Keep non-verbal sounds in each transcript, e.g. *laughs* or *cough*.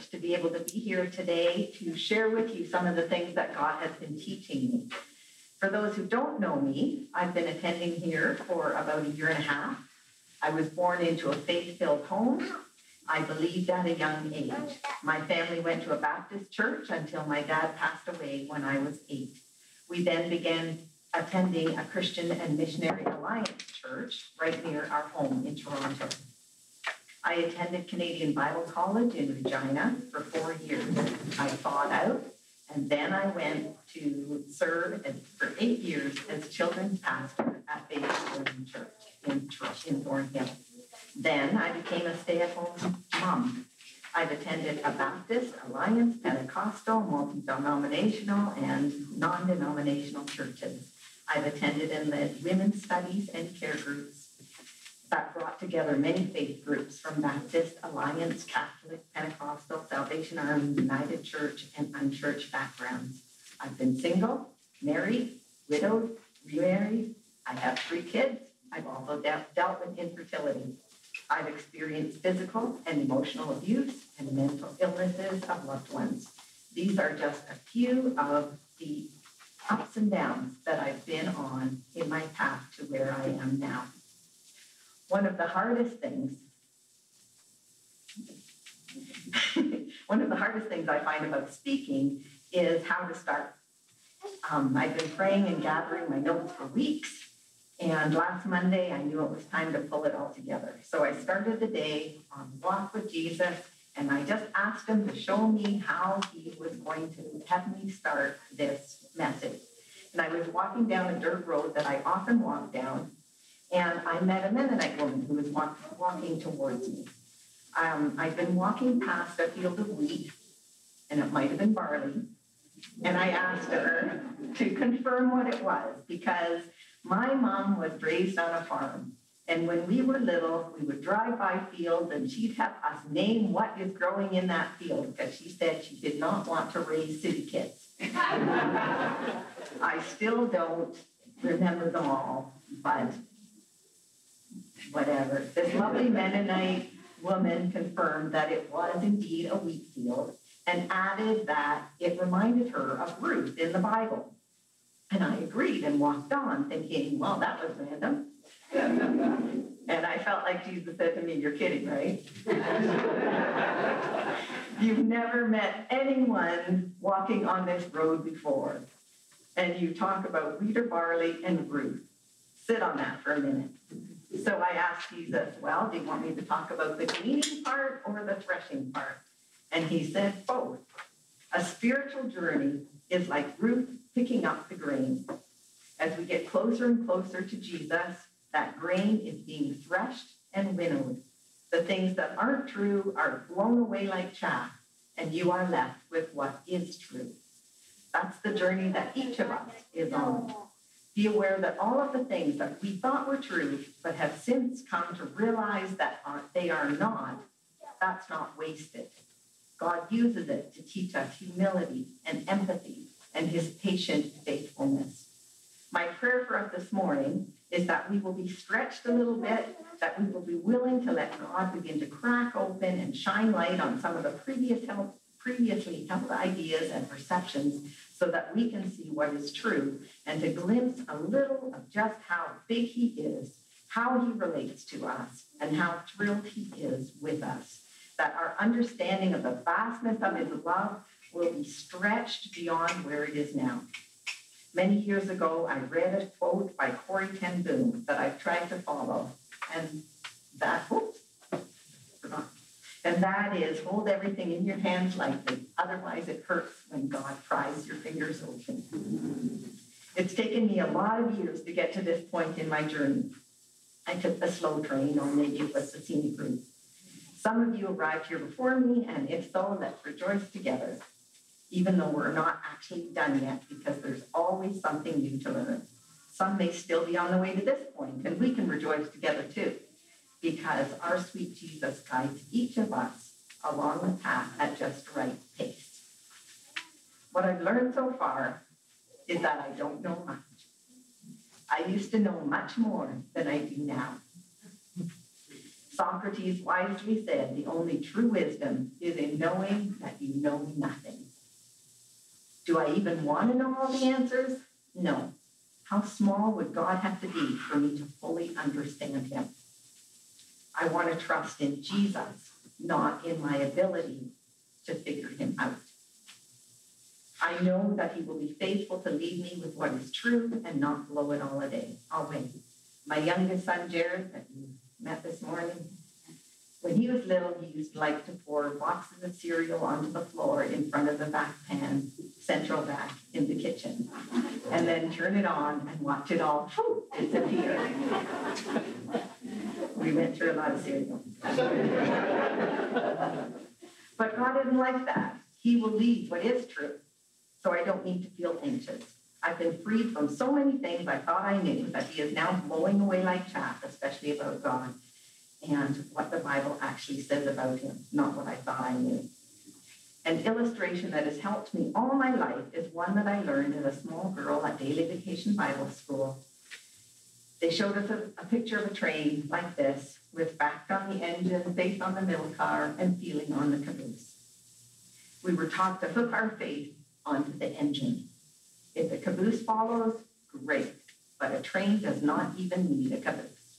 privilege to be able to be here today to share with you some of the things that God has been teaching me. For those who don't know me, I've been attending here for about a year and a half. I was born into a faith filled home. I believed at a young age. My family went to a Baptist church until my dad passed away when I was eight. We then began attending a Christian and Missionary Alliance church right near our home in Toronto. I attended Canadian Bible College in Regina for four years. I thawed out, and then I went to serve as, for eight years as children's pastor at Baby Lutheran Church in, in Thornhill. Then I became a stay-at-home mom. I've attended a Baptist, Alliance, Pentecostal, multi-denominational, and non-denominational churches. I've attended and led women's studies and care groups that brought together many faith groups from Baptist, Alliance, Catholic, Pentecostal, Salvation Army, United Church, and unchurched backgrounds. I've been single, married, widowed, remarried. I have three kids. I've also de- dealt with infertility. I've experienced physical and emotional abuse and mental illnesses of loved ones. These are just a few of the ups and downs that I've been on in my path to where I am now. One of the hardest things, *laughs* one of the hardest things I find about speaking is how to start. Um, I've been praying and gathering my notes for weeks, and last Monday I knew it was time to pull it all together. So I started the day on Walk with Jesus, and I just asked him to show me how he was going to have me start this message. And I was walking down a dirt road that I often walk down, and I met a Mennonite woman who was walk, walking towards me. Um, I'd been walking past a field of wheat, and it might have been barley, and I asked her to confirm what it was because my mom was raised on a farm. And when we were little, we would drive by fields and she'd have us name what is growing in that field because she said she did not want to raise city kids. *laughs* I still don't remember them all, but whatever. This lovely Mennonite woman confirmed that it was indeed a wheat field and added that it reminded her of Ruth in the Bible. And I agreed and walked on, thinking, well, that was random. *laughs* and I felt like Jesus said to me, You're kidding, right? *laughs* You've never met anyone walking on this road before. And you talk about wheat or barley and Ruth. Sit on that for a minute. So I asked Jesus, Well, do you want me to talk about the gleaning part or the threshing part? And he said, Both. A spiritual journey is like Ruth picking up the grain. As we get closer and closer to Jesus, that grain is being threshed and winnowed. The things that aren't true are blown away like chaff, and you are left with what is true. That's the journey that each of us is on. Be aware that all of the things that we thought were true, but have since come to realize that they are not, that's not wasted. God uses it to teach us humility and empathy and his patient faithfulness. My prayer for us this morning is that we will be stretched a little bit, that we will be willing to let God begin to crack open and shine light on some of the previous held, previously held ideas and perceptions so that we can see what is true and to glimpse a little of just how big he is, how he relates to us, and how thrilled he is with us. That our understanding of the vastness of his love will be stretched beyond where it is now. Many years ago, I read a quote by Corrie ten Boom that I've tried to follow, and that, oops. And that is hold everything in your hands lightly, otherwise it hurts when God pries your fingers open. It's taken me a lot of years to get to this point in my journey. I took the slow train, or maybe it was the scenic route. Some of you arrived here before me, and if so, let's rejoice together even though we're not actually done yet, because there's always something new to learn. Some may still be on the way to this point, and we can rejoice together too, because our sweet Jesus guides each of us along the path at just the right pace. What I've learned so far is that I don't know much. I used to know much more than I do now. Socrates wisely said, the only true wisdom is in knowing that you know nothing. Do I even want to know all the answers? No. How small would God have to be for me to fully understand him? I want to trust in Jesus, not in my ability to figure him out. I know that he will be faithful to lead me with what is true and not blow it all a day. Wait. My youngest son, Jared, that you met this morning, when he was little, he used to like to pour boxes of cereal onto the floor in front of the back pan, central vac in the kitchen, and then turn it on and watch it all *laughs* disappear. We went through a lot of cereal. *laughs* but God isn't like that. He will lead what is true, so I don't need to feel anxious. I've been freed from so many things I thought I knew that he is now blowing away like chaff, especially about God and what the Bible actually says about him, not what I thought I knew. An illustration that has helped me all my life is one that I learned as a small girl at Daily Vacation Bible School. They showed us a, a picture of a train like this, with back on the engine, faith on the middle car, and feeling on the caboose. We were taught to hook our faith onto the engine. If the caboose follows, great, but a train does not even need a caboose.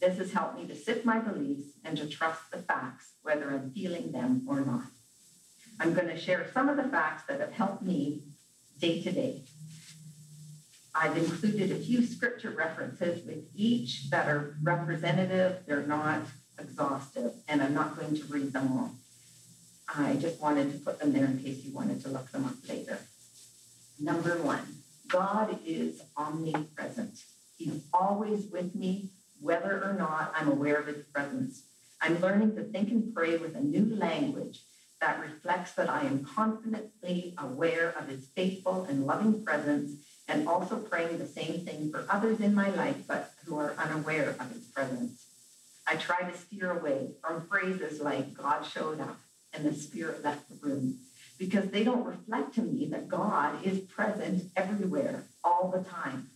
This has helped me to sit my beliefs and to trust the facts, whether I'm feeling them or not. I'm going to share some of the facts that have helped me day to day. I've included a few scripture references with each that are representative, they're not exhaustive, and I'm not going to read them all. I just wanted to put them there in case you wanted to look them up later. Number one, God is omnipresent. He's always with me, whether or not I'm aware of his presence. I'm learning to think and pray with a new language that reflects that I am confidently aware of his faithful and loving presence and also praying the same thing for others in my life but who are unaware of his presence. I try to steer away from phrases like God showed up and the spirit left the room because they don't reflect to me that God is present everywhere all the time.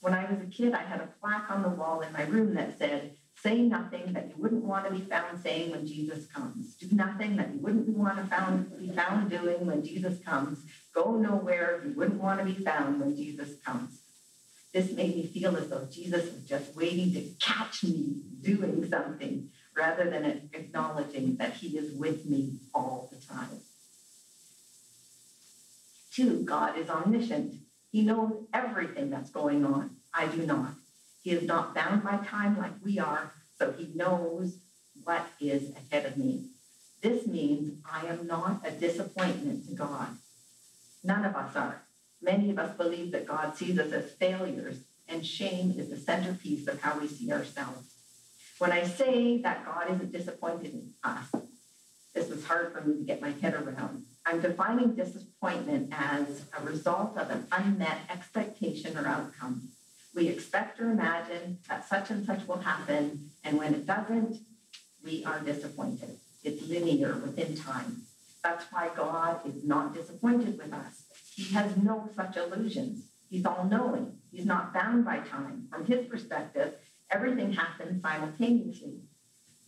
When I was a kid, I had a plaque on the wall in my room that said, Say nothing that you wouldn't want to be found saying when Jesus comes. Do nothing that you wouldn't want to found, be found doing when Jesus comes. Go nowhere you wouldn't want to be found when Jesus comes. This made me feel as though Jesus was just waiting to catch me doing something rather than acknowledging that he is with me all the time. Two, God is omniscient. He knows everything that's going on. I do not. He is not bound by time like we are, so he knows what is ahead of me. This means I am not a disappointment to God. None of us are. Many of us believe that God sees us as failures, and shame is the centerpiece of how we see ourselves. When I say that God isn't disappointed in us, this was hard for me to get my head around. I'm defining disappointment as a result of an unmet expectation or outcome. We expect or imagine that such and such will happen, and when it doesn't, we are disappointed. It's linear within time. That's why God is not disappointed with us. He has no such illusions. He's all knowing. He's not bound by time. From his perspective, everything happens simultaneously.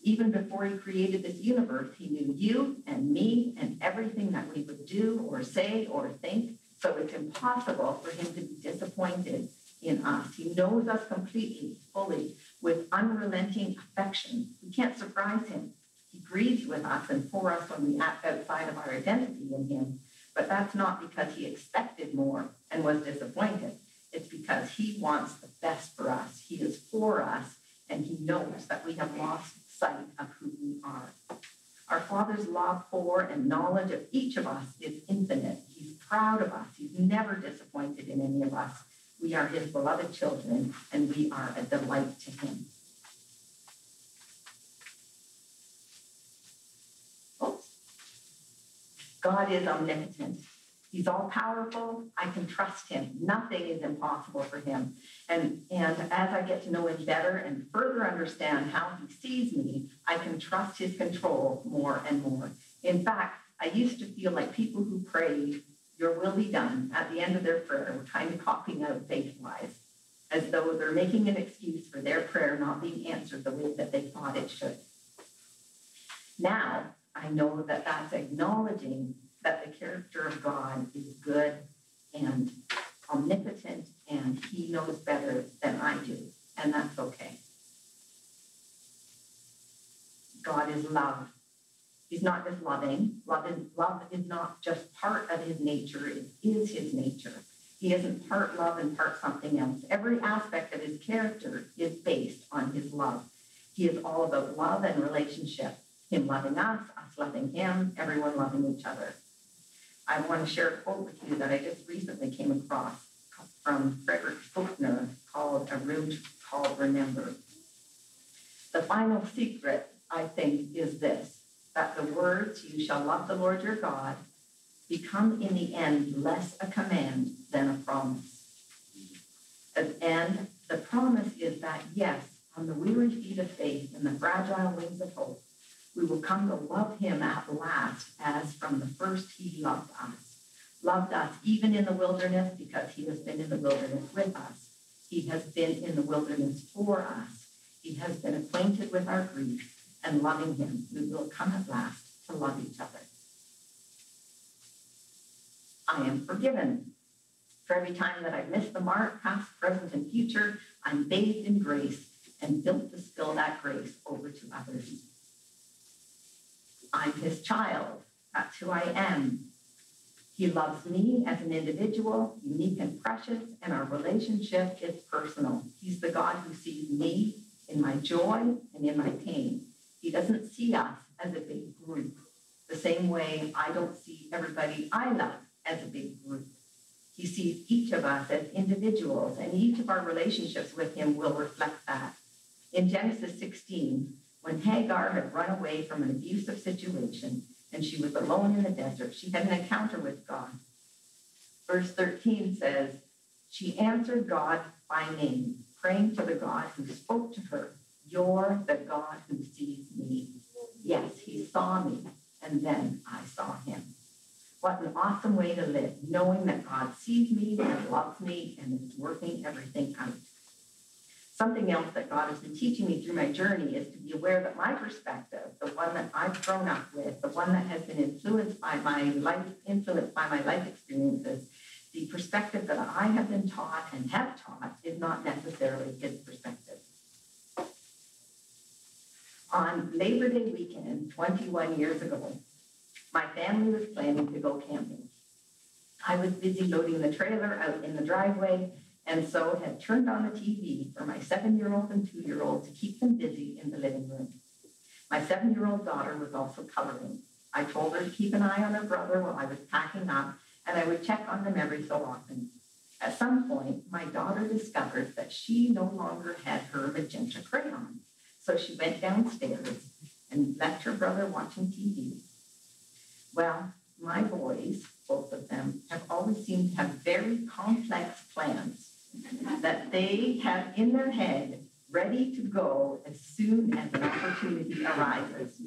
Even before he created this universe, he knew you and me and everything that we would do or say or think. So it's impossible for him to be disappointed in us. He knows us completely, fully, with unrelenting affection. We can't surprise him. He grieves with us and for us when we act outside of our identity in him. But that's not because he expected more and was disappointed. It's because he wants the best for us. He is for us, and he knows that we have lost sight of who we are. Our Father's love for and knowledge of each of us is infinite. He's proud of us. He's never disappointed in any of us. We are his beloved children, and we are a delight to him. God is omnipotent. He's all powerful. I can trust him. Nothing is impossible for him. And, and as I get to know him better and further understand how he sees me, I can trust his control more and more. In fact, I used to feel like people who prayed, Your will be done, at the end of their prayer were kind of copying out faith wise. as though they're making an excuse for their prayer not being answered the way that they thought it should. Now, I know that that's acknowledging that the character of God is good and omnipotent and he knows better than I do, and that's okay. God is love. He's not just loving. Love is, love is not just part of his nature, it is his nature. He isn't part love and part something else. Every aspect of his character is based on his love. He is all about love and relationship. Him loving us, us loving him, everyone loving each other. I want to share a quote with you that I just recently came across from Frederick Buechner called A Room Called Remember. The final secret, I think, is this that the words, you shall love the Lord your God, become in the end less a command than a promise. And the promise is that, yes, on the weary feet of faith and the fragile wings of hope, we will come to love him at last as from the first he loved us. Loved us even in the wilderness because he has been in the wilderness with us. He has been in the wilderness for us. He has been acquainted with our grief and loving him. We will come at last to love each other. I am forgiven. For every time that I've missed the mark, past, present, and future, I'm bathed in grace and built to spill that grace over to others. I'm his child. That's who I am. He loves me as an individual, unique and precious, and our relationship is personal. He's the God who sees me in my joy and in my pain. He doesn't see us as a big group, the same way I don't see everybody I love as a big group. He sees each of us as individuals, and each of our relationships with him will reflect that. In Genesis 16, when Hagar had run away from an abusive situation and she was alone in the desert, she had an encounter with God. Verse 13 says, She answered God by name, praying to the God who spoke to her, You're the God who sees me. Yes, he saw me, and then I saw him. What an awesome way to live, knowing that God sees me and loves me and is working everything out. Something else that God has been teaching me through my journey is to be aware that my perspective, the one that I've grown up with, the one that has been influenced by my life, influenced by my life experiences, the perspective that I have been taught and have taught is not necessarily his perspective. On Labor Day weekend, 21 years ago, my family was planning to go camping. I was busy loading the trailer out in the driveway and so had turned on the TV for my seven-year-old and two-year-old to keep them busy in the living room. My seven-year-old daughter was also coloring. I told her to keep an eye on her brother while I was packing up, and I would check on them every so often. At some point, my daughter discovered that she no longer had her magenta crayon. So she went downstairs and left her brother watching TV well, my boys, both of them, have always seemed to have very complex plans that they have in their head ready to go as soon as an opportunity arises.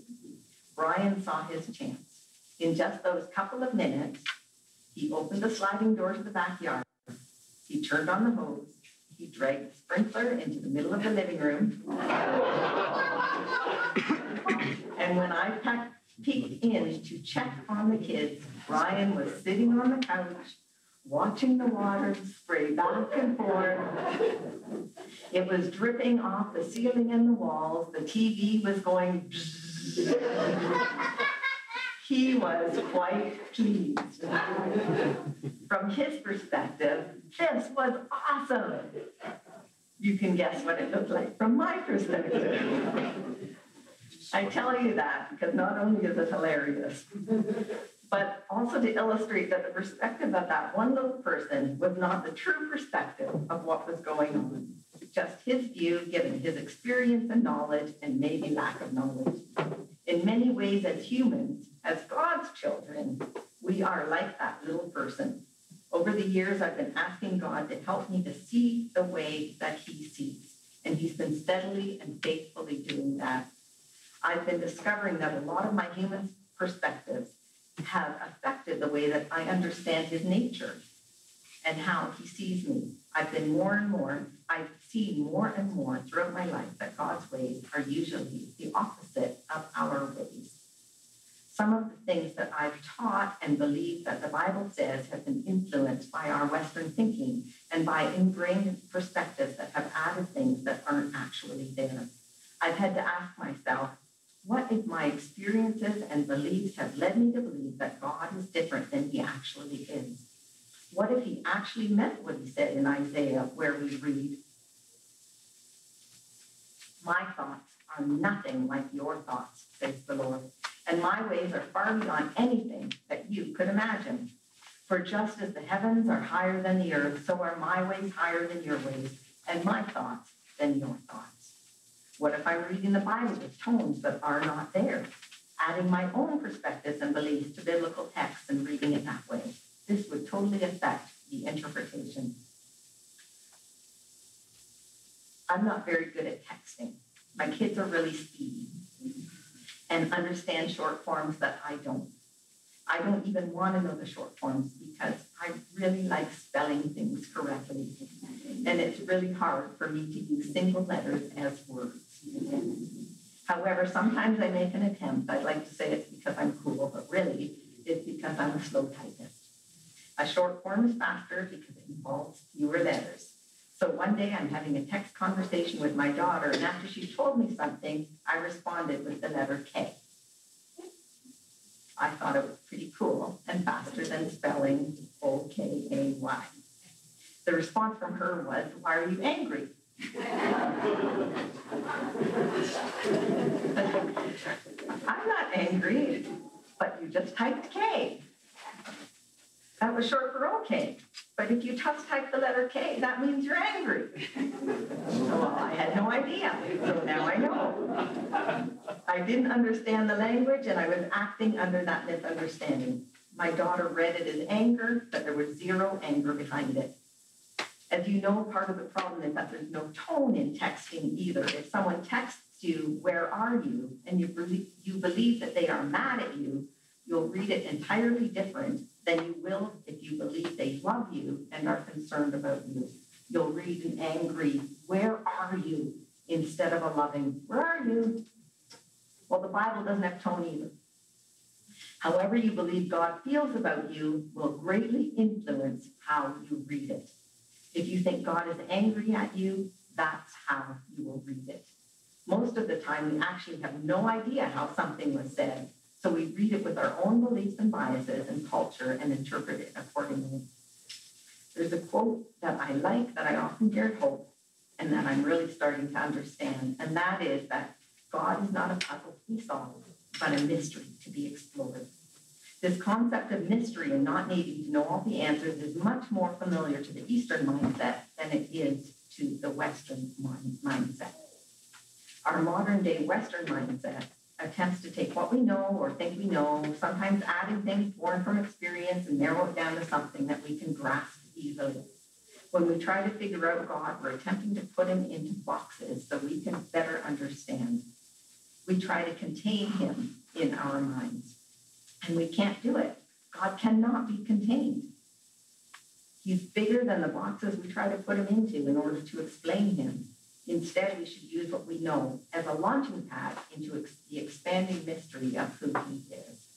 Brian saw his chance. In just those couple of minutes, he opened the sliding door to the backyard. He turned on the hose. He dragged the sprinkler into the middle of the living room. and when I peeked in to check on the kids. Brian was sitting on the couch, watching the water spray back and forth. It was dripping off the ceiling and the walls. The TV was going. *laughs* he was quite pleased. From his perspective, this was awesome. You can guess what it looked like from my perspective. I tell you that because not only is it hilarious, but also to illustrate that the perspective of that one little person was not the true perspective of what was going on. Just his view, given his experience and knowledge, and maybe lack of knowledge. In many ways, as humans, as God's children, we are like that little person. Over the years, I've been asking God to help me to see the way that He sees, and He's been steadily and faithfully doing that. I've been discovering that a lot of my human perspectives have affected the way that I understand his nature. and how he sees me. I've been more and more, I've seen more and more throughout my life that God's ways are usually the opposite of our ways. Some of the things that I've taught and believe that the Bible says have been influenced by our Western thinking and by ingrained perspectives that have added things that aren't actually there. I've had to ask myself, what if my experiences and beliefs have led me to believe that God is different than he actually is? What if he actually meant what he said in Isaiah, where we read, My thoughts are nothing like your thoughts, says the Lord, and my ways are far beyond anything that you could imagine. For just as the heavens are higher than the earth, so are my ways higher than your ways, and my thoughts than your thoughts. What if I'm reading the Bible with tones that are not there, adding my own perspectives and beliefs to biblical texts and reading it that way? This would totally affect the interpretation. I'm not very good at texting. My kids are really speedy and understand short forms that I don't. I don't even want to know the short forms because I really like spelling things correctly. And it's really hard for me to use single letters as words. However, sometimes I make an attempt. I'd like to say it's because I'm cool, but really it's because I'm a slow typist. A short form is faster because it involves fewer letters. So one day I'm having a text conversation with my daughter, and after she told me something, I responded with the letter K. I thought it was pretty cool and faster than spelling O K A Y. The response from her was, Why are you angry? I'm not angry, but you just typed K. That was short for okay. But if you tough type the letter K, that means you're angry. well, I had no idea. So now I know. I didn't understand the language and I was acting under that misunderstanding. My daughter read it as anger, but there was zero anger behind it. As you know, part of the problem is that there's no tone in texting either. If someone texts you, where are you? And you believe, you believe that they are mad at you, you'll read it entirely different than you will if you believe they love you and are concerned about you. You'll read an angry, Where are you? instead of a loving, Where are you? Well, the Bible doesn't have tone either. However, you believe God feels about you will greatly influence how you read it. If you think God is angry at you, that's how you will read it. Most of the time, we actually have no idea how something was said so we read it with our own beliefs and biases and culture and interpret it accordingly. There's a quote that I like that I often hear at Hope and that I'm really starting to understand, and that is that God is not a puzzle to be solved, but a mystery to be explored. This concept of mystery and not needing to know all the answers is much more familiar to the Eastern mindset than it is to the Western mind- mindset. Our modern day Western mindset attempts to take what we know or think we know, sometimes adding things born from experience and narrow it down to something that we can grasp easily. When we try to figure out God, we're attempting to put him into boxes so we can better understand. We try to contain him in our minds, and we can't do it. God cannot be contained. He's bigger than the boxes we try to put him into in order to explain him. Instead, we should use what we know as a launching pad into ex- the expanding mystery of who He is.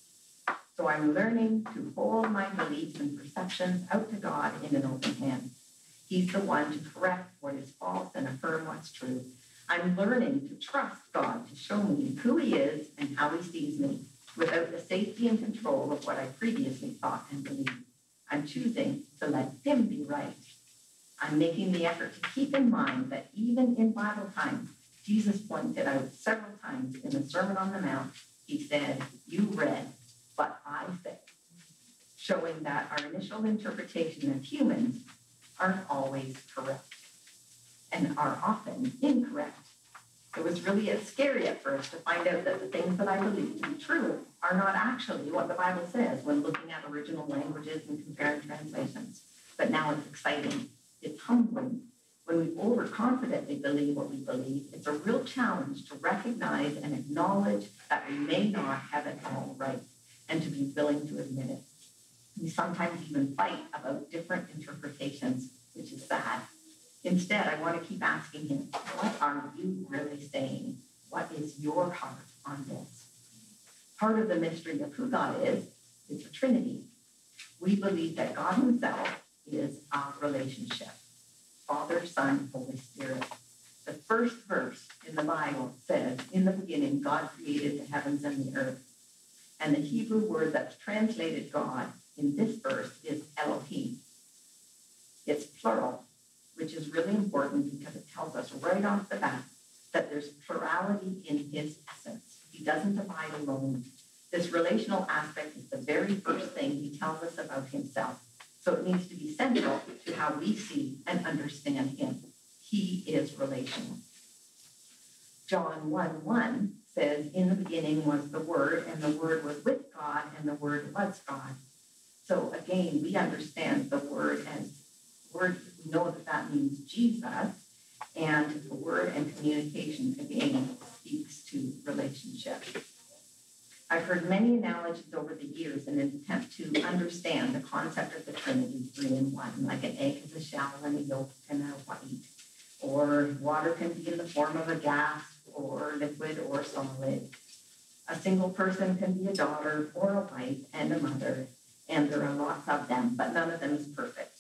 So I'm learning to hold my beliefs and perceptions out to God in an open hand. He's the one to correct what is false and affirm what's true. I'm learning to trust God to show me who He is and how He sees me without the safety and control of what I previously thought and believed. I'm choosing to let Him be right I'm making the effort to keep in mind that even in Bible times, Jesus pointed out several times in the Sermon on the Mount, he said, You read, but I say, showing that our initial interpretation as humans aren't always correct and are often incorrect. It was really scary at first to find out that the things that I believe to be true are not actually what the Bible says when looking at original languages and comparing translations. But now it's exciting it's humbling. When we overconfidently believe what we believe, it's a real challenge to recognize and acknowledge that we may not have it all right and to be willing to admit it. We sometimes even fight about different interpretations, which is sad. Instead, I want to keep asking him, what are you really saying? What is your heart on this? Part of the mystery of who God is is the Trinity. We believe that God Himself is our relationship Father, Son, Holy Spirit. The first verse in the Bible says, In the beginning, God created the heavens and the earth. And the Hebrew word that's translated God in this verse is Elohim. It's plural, which is really important because it tells us right off the bat that there's plurality in his essence. He doesn't abide alone. This relational aspect is the very first thing he tells us about himself. So it needs to be central to how we see and understand him. He is relational. John 1 1 says, In the beginning was the Word, and the Word was with God, and the Word was God. So again, we understand the Word as Word, know that that means Jesus, and the Word and communication again speaks to relationship. I've heard many analogies over the years in an attempt to understand the concept of the Trinity, three in one, like an egg is a shell and a yolk and a white, or water can be in the form of a gas or liquid or solid. A single person can be a daughter or a wife and a mother, and there are lots of them, but none of them is perfect.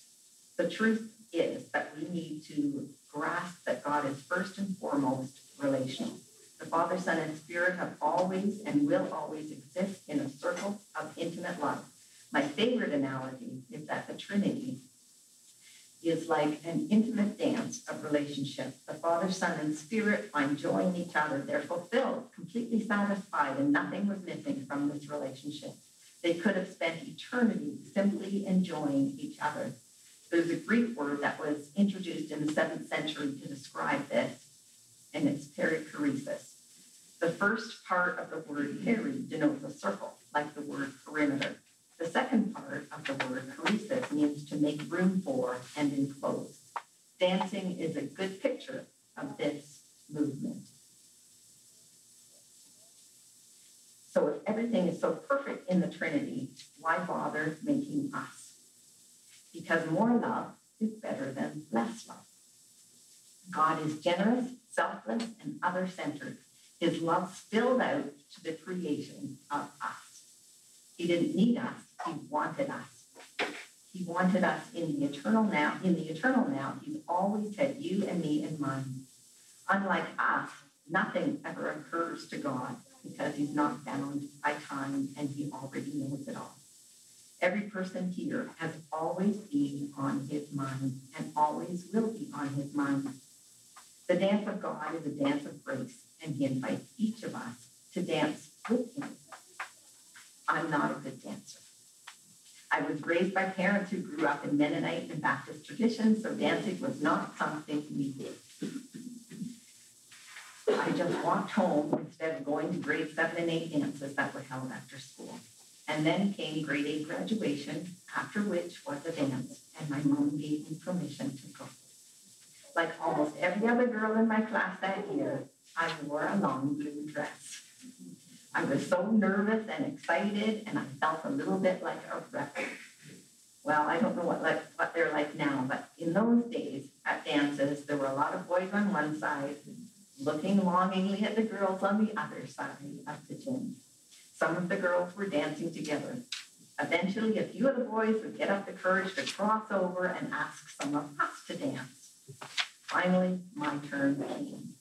The truth is that we need to grasp that God is first and foremost relational. The Father, Son, and Spirit have always and will always exist in a circle of intimate love. My favorite analogy is that the Trinity is like an intimate dance of relationship. The Father, Son, and Spirit find joy in each other. They're fulfilled, completely satisfied, and nothing was missing from this relationship. They could have spent eternity simply enjoying each other. There's a Greek word that was introduced in the seventh century to describe this, and it's perichoresis. The first part of the word peri denotes a circle, like the word perimeter. The second part of the word choresis means to make room for and enclose. Dancing is a good picture of this movement. So if everything is so perfect in the Trinity, why bother making us? Because more love is better than less love. God is generous, selfless, and other centered. His love spilled out to the creation of us. He didn't need us, he wanted us. He wanted us in the eternal now. In the eternal now, he's always had you and me in mind. Unlike us, nothing ever occurs to God because he's not bound by time and he already knows it all. Every person here has always been on his mind and always will be on his mind. The dance of God is a dance of grace and he invites each of us to dance with him. I'm not a good dancer. I was raised by parents who grew up in Mennonite and Baptist traditions, so dancing was not something we did. I just walked home instead of going to grade seven and eight dances that were held after school. And then came grade eight graduation, after which was a dance, and my mom gave me permission to go. Like almost every other girl in my class that year, I wore a long blue dress. I was so nervous and excited, and I felt a little bit like a wreck. Well, I don't know what like what they're like now, but in those days at dances, there were a lot of boys on one side looking longingly at the girls on the other side of the gym. Some of the girls were dancing together. Eventually, a few of the boys would get up the courage to cross over and ask some of us to dance. Finally, my turn came.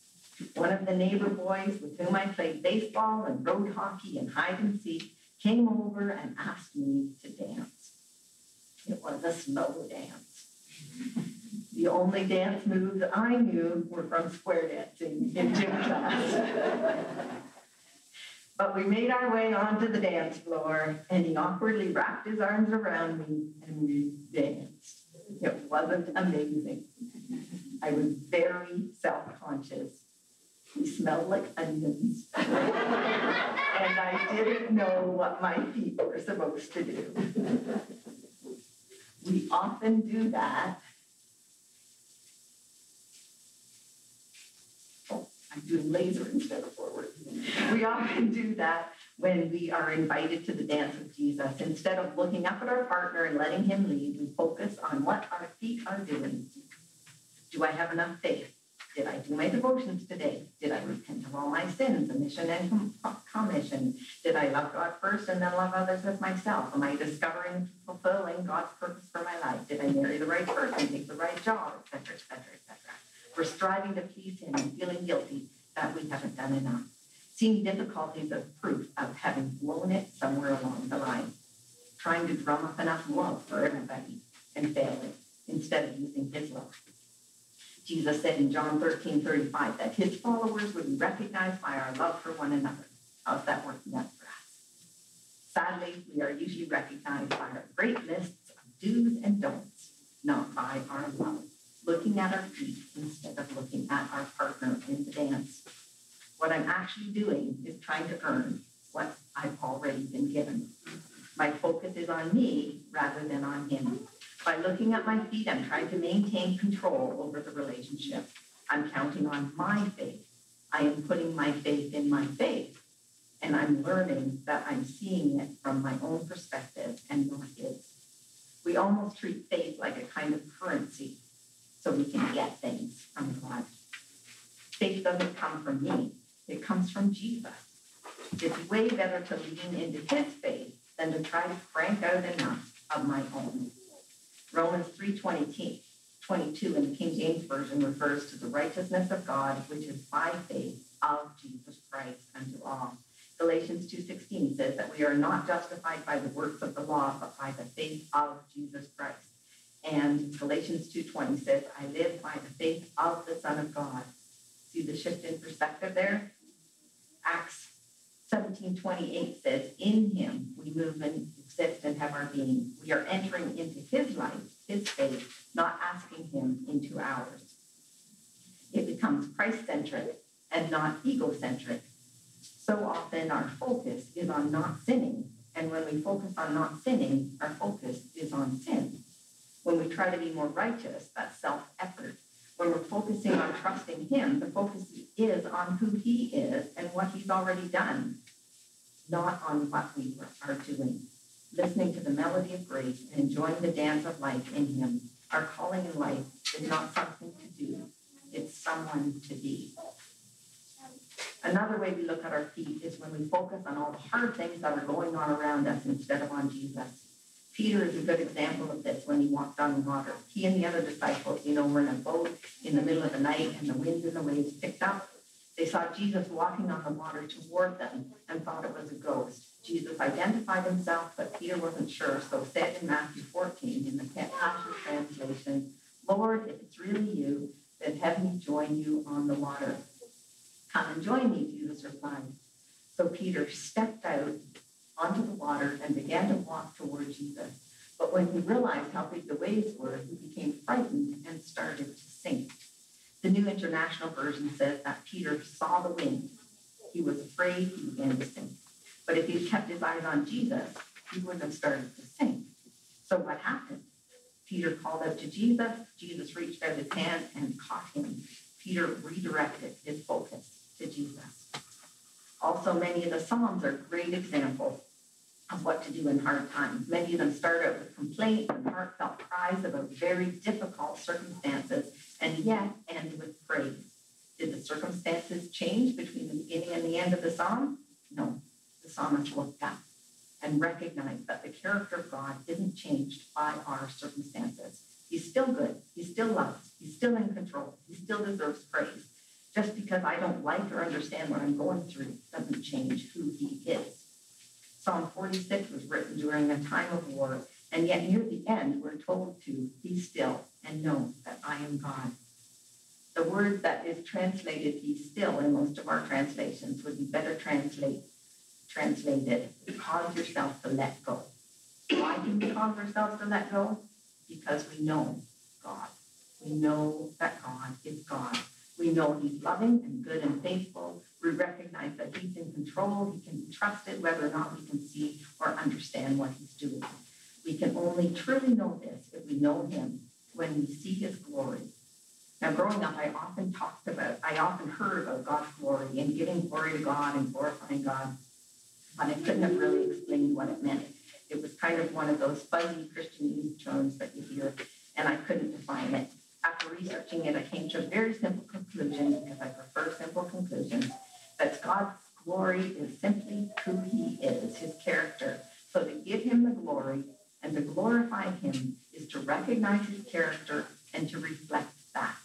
One of the neighbor boys with whom I played baseball and road hockey and hide and seek came over and asked me to dance. It was a slow dance. *laughs* The only dance moves I knew were from square dancing in gym *laughs* class. but we made our way onto the dance floor, and he awkwardly wrapped his arms around me, and we danced. It wasn't amazing. I was very self-conscious he smelled like onions. *laughs* and I didn't know what my feet were supposed to do. we often do that. Oh, I'm doing laser instead of forward. We often do that when we are invited to the dance of Jesus. Instead of looking up at our partner and letting him lead, we focus on what our feet are doing. Do I have enough faith? Did I do my devotions today? Did I repent of all my sins, omission and commission? Did I love God first and then love others as myself? Am I discovering fulfilling God's purpose for my life? Did I marry the right person, take the right job, etc., etc., etc.? We're striving to please Him and feeling guilty that we haven't done enough. Seeing difficulties as proof of having blown it somewhere along the line. Trying to drum up enough love for everybody and failing instead of using His love. Jesus said in John 13, 35 that his followers would be recognized by our love for one another. How's that working out for us? Sadly, we are usually recognized by our great lists of do's and don'ts, not by our love. Looking at our feet instead of looking at our partner in the dance. What I'm actually doing is trying to earn what I've already been given. My focus is on me rather than on him. By looking at my feet, I'm trying to maintain control over the relationship. I'm counting on my faith. I am putting my faith in my faith. And I'm learning that I'm seeing it from my own perspective and not his. We almost treat faith like a kind of currency so we can get things from God. Faith doesn't come from me, it comes from Jesus. It's way better to lean into his faith than to try to crank out enough of my own. Romans 3:22 22 in the King James Version refers to the righteousness of God, which is by faith of Jesus Christ unto all. Galatians 2:16 says that we are not justified by the works of the law, but by the faith of Jesus Christ. And Galatians 2:20 says, I live by the faith of the Son of God. See the shift in perspective there? Acts 17:28 says, In him we move and exist and have our being. We are entering into his life, his faith, not asking him into ours. It becomes Christ-centric and not egocentric. So often our focus is on not sinning. And when we focus on our focus is on sin. When we try to be more righteous, that's self-effort. When we're focusing on trusting him, the focus is on who he is and what he's already done, not on what we are doing listening to the melody of grace and enjoying the dance of life in him. Our calling in life is not something to do, it's someone to be. Another way we look at our feet is when we focus on all the hard things that are going on around us instead of on Jesus. Peter is a good example of this when he walked on the water. He and the other disciples, you know, were in a boat in the middle of the night and the winds and the waves picked up. They saw Jesus walking on the water toward them and thought it was a ghost. Jesus identified himself, but Peter wasn't sure, so said in Matthew 14 in the Passion Translation, Lord, if it's really you, then have me join you on the water. Come and join me, Jesus replied. So Peter stepped out onto the water and began to walk toward Jesus. But when he realized how big the waves were, he became frightened and started to sink. The New International Version says that Peter saw the wind. He was afraid, he began to sink. But if he kept his eyes on Jesus, he wouldn't have started to sink. So what happened? Peter called out to Jesus. Jesus reached out his hand and caught him. Peter redirected his focus to Jesus. Also, many of the Psalms are great examples of what to do in hard times. Many of them start out with complaint and heartfelt cries about very difficult circumstances and yet end with praise. Did the circumstances change between the beginning and the end of the psalm? No. The psalmist looked up and recognized that the character of God isn't changed by our circumstances. He's still good. He still loves. He's still in control. He still deserves praise. Just because I don't like or understand what I'm going through doesn't change who he is. Psalm 46 was written during a time of war, and yet near the end, we're told to be still and know that I am God. The word that is translated be still in most of our translations would be better translate, translated cause yourself to let go. Why do we cause ourselves to let go? Because we know God. We know that God is God. We know He's loving and good and faithful. We recognize that He's in control. He can be trusted whether or not we can see or understand what He's doing. We can only truly know this if we know Him when we see his glory. Now, growing up, I often talked about, I often heard about God's glory and giving glory to God and glorifying God. but I couldn't have really explained what it meant. It was kind of one of those fuzzy Christianese terms that you hear, and I couldn't define it. After researching it, I came to a very simple conclusion, because I prefer simple conclusions, that God's glory is simply who he is, his character. So to give him the glory and to glorify him is to recognize his character and to reflect that.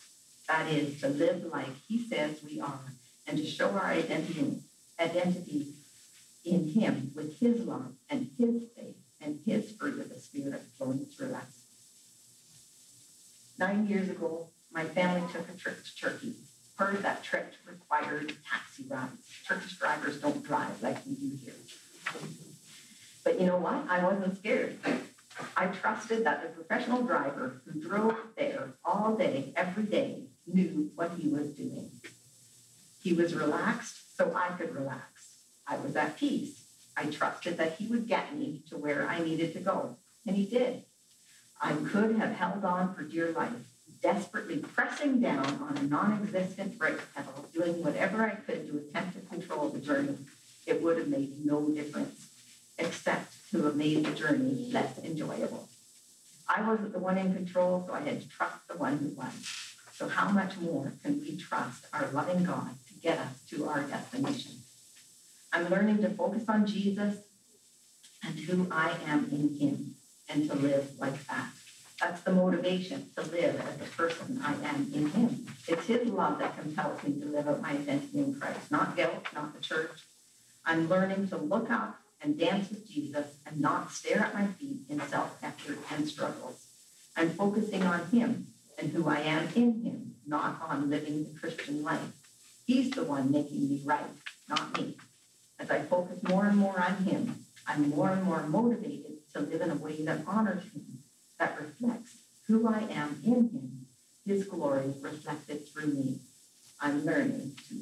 That is to live like he says we are and to show our identity, identity in him with his love and his faith and his fruit of the Spirit flowing through us. Nine years ago, my family took a trip to Turkey. Part of that trip required taxi rides. Turkish drivers don't drive like we do here. But you know what? I wasn't scared. I trusted that the professional driver who drove there all day, every day, knew what he was doing. He was relaxed, so I could relax. I was at peace. I trusted that he would get me to where I needed to go, and he did. I could have held on for dear life, desperately pressing down on a non existent brake pedal, doing whatever I could to attempt to control the journey. It would have made no difference, except to have made the journey less enjoyable. I wasn't the one in control, so I had to trust the one who was. So, how much more can we trust our loving God to get us to our destination? I'm learning to focus on Jesus and who I am in Him and to live like that. That's the motivation to live as the person I am in Him. It's His love that compels me to live out my identity in Christ, not guilt, not the church. I'm learning to look up and dance with Jesus and not stare at my feet in self effort and struggles. I'm focusing on Him and who I am in Him, not on living the Christian life. He's the one making me right, not me. As I focus more and more on Him, I'm more and more motivated to live in a way that honors Him, that reflects who I am in Him, His glory reflected through me. I'm learning to